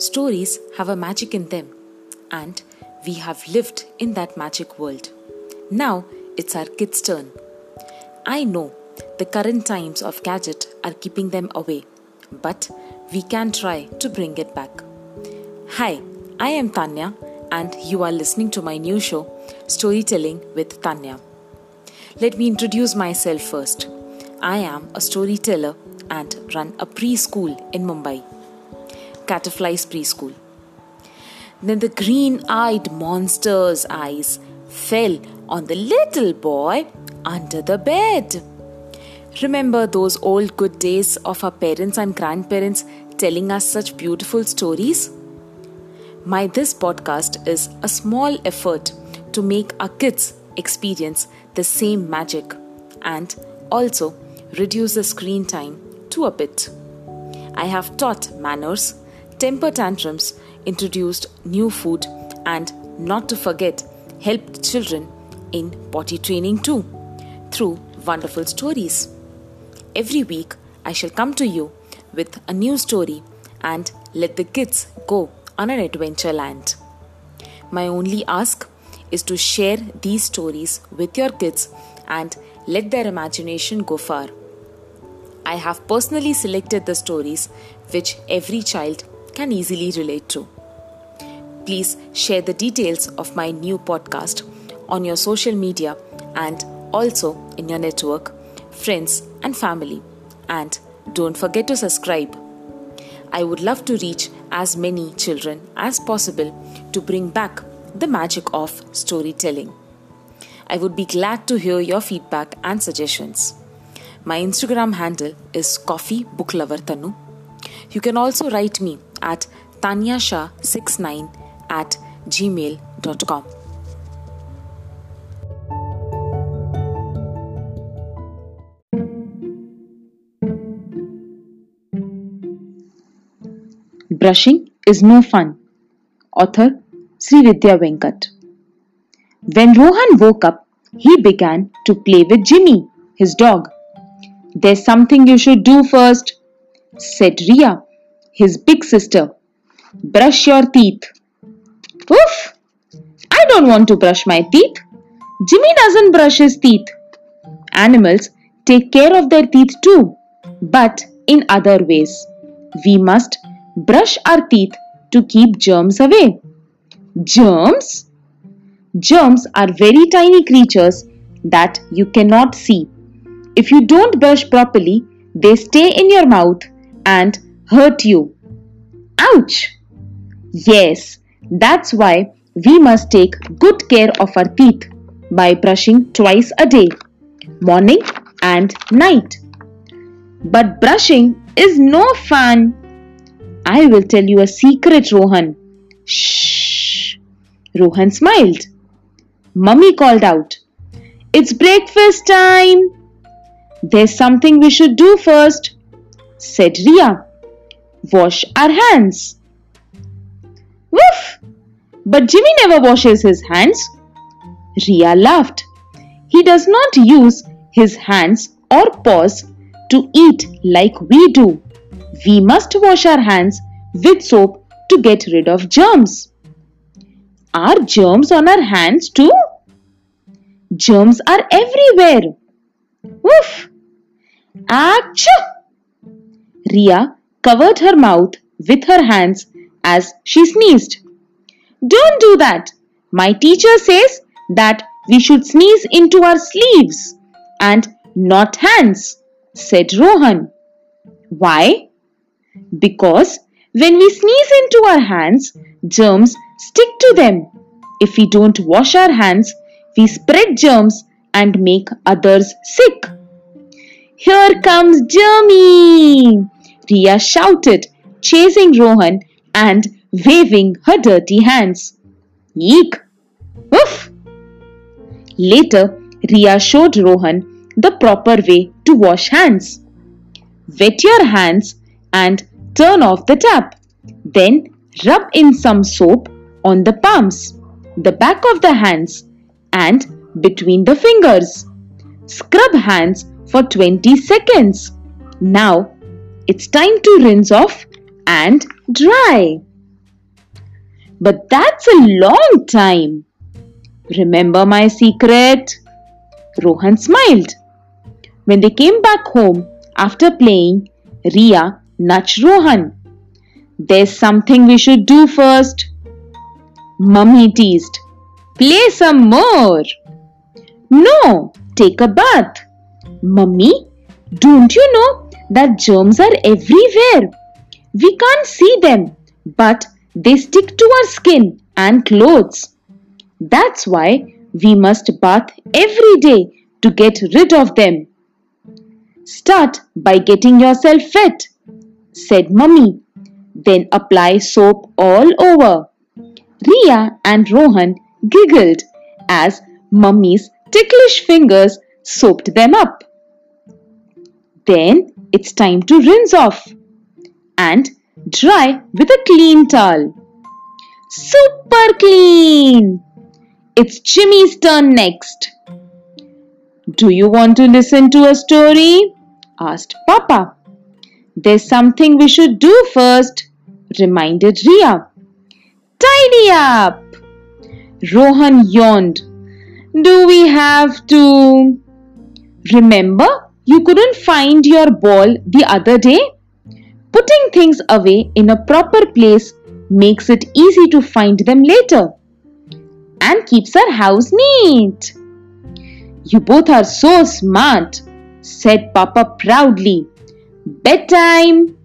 Stories have a magic in them, and we have lived in that magic world. Now it's our kids' turn. I know the current times of gadget are keeping them away, but we can try to bring it back. Hi, I am Tanya, and you are listening to my new show, Storytelling with Tanya. Let me introduce myself first. I am a storyteller and run a preschool in Mumbai. Cataflies Preschool. Then the green eyed monster's eyes fell on the little boy under the bed. Remember those old good days of our parents and grandparents telling us such beautiful stories? My this podcast is a small effort to make our kids experience the same magic and also reduce the screen time to a bit. I have taught manners, temper tantrums, introduced new food, and not to forget, helped children in potty training too through wonderful stories. Every week, I shall come to you with a new story and let the kids go on an adventure land. My only ask is to share these stories with your kids and let their imagination go far. I have personally selected the stories which every child can easily relate to. Please share the details of my new podcast on your social media and also in your network, friends, and family. And don't forget to subscribe. I would love to reach as many children as possible to bring back the magic of storytelling. I would be glad to hear your feedback and suggestions. My Instagram handle is Coffee Book Lover Tanu. You can also write me at tanyasha69 at gmail.com. Brushing is no fun. Author Sri Vidya Venkat. When Rohan woke up, he began to play with Jimmy, his dog. There's something you should do first, said Ria, his big sister. Brush your teeth. Oof! I don't want to brush my teeth. Jimmy doesn't brush his teeth. Animals take care of their teeth too, but in other ways. We must brush our teeth to keep germs away. Germs? Germs are very tiny creatures that you cannot see. If you don't brush properly, they stay in your mouth and hurt you. Ouch! Yes, that's why we must take good care of our teeth by brushing twice a day, morning and night. But brushing is no fun. I will tell you a secret, Rohan. Shh. Rohan smiled. Mummy called out, It's breakfast time. There's something we should do first, said Ria. Wash our hands. Woof! But Jimmy never washes his hands. Ria laughed. He does not use his hands or paws to eat like we do. We must wash our hands with soap to get rid of germs. Are germs on our hands too? Germs are everywhere. Woof! Ah, Achoo! Ria covered her mouth with her hands as she sneezed. Don't do that. My teacher says that we should sneeze into our sleeves and not hands, said Rohan. Why? Because when we sneeze into our hands, germs stick to them. If we don't wash our hands, we spread germs and make others sick. Here comes Germy! Ria shouted, chasing Rohan and waving her dirty hands. Eek! Woof! Later, Ria showed Rohan the proper way to wash hands. Wet your hands and turn off the tap. Then rub in some soap on the palms, the back of the hands, and between the fingers. Scrub hands for 20 seconds. Now it's time to rinse off and dry. but that's a long time. Remember my secret? Rohan smiled. When they came back home after playing, Ria nudged Rohan. There's something we should do first. Mummy teased. Play some more. No, take a bath. Mummy, don't you know that germs are everywhere? We can't see them, but they stick to our skin and clothes. That's why we must bath every day to get rid of them. Start by getting yourself wet, said Mummy. Then apply soap all over. Ria and Rohan giggled as Mummy's ticklish fingers soaped them up. Then it's time to rinse off and dry with a clean towel. Super clean! It's Jimmy's turn next. Do you want to listen to a story? asked Papa. There's something we should do first, reminded Ria. Tidy up! Rohan yawned. Do we have to? Remember, you couldn't find your ball the other day? Putting things away in a proper place makes it easy to find them later and keeps our house neat. You both are so smart, said Papa proudly. Bedtime.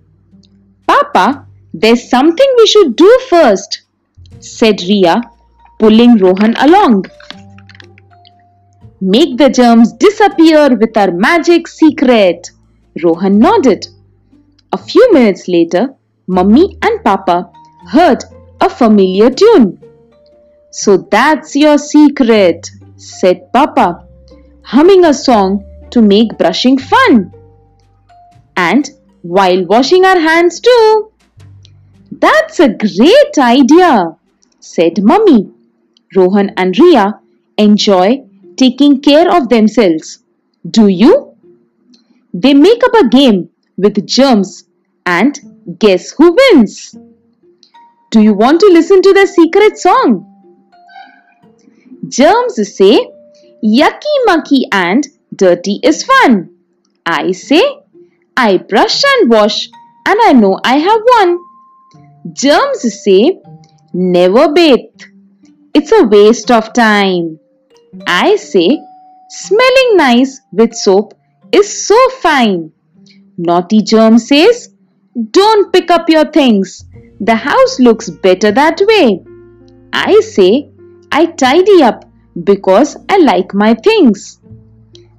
Papa, there's something we should do first, said Ria, pulling Rohan along. Make the germs disappear with our magic secret. Rohan nodded. A few minutes later, Mummy and Papa heard a familiar tune. So that's your secret, said Papa, humming a song to make brushing fun. And while washing our hands too. That's a great idea, said Mummy. Rohan and Ria enjoy taking care of themselves. Do you? They make up a game with germs and guess who wins? Do you want to listen to the secret song? Germs say, yucky mucky and dirty is fun. I say, I brush and wash and I know I have won. Germs say, never bathe. It's a waste of time. I say, smelling nice with soap is so fine. Naughty germ says, don't pick up your things. The house looks better that way. I say, I tidy up because I like my things.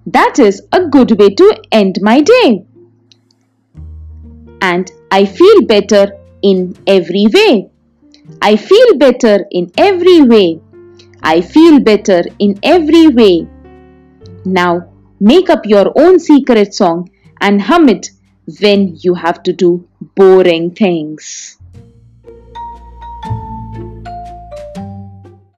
That is a good way to end my day. And I feel better in every way. I feel better in every way. I feel better in every way. Now make up your own secret song and hum it when you have to do boring things.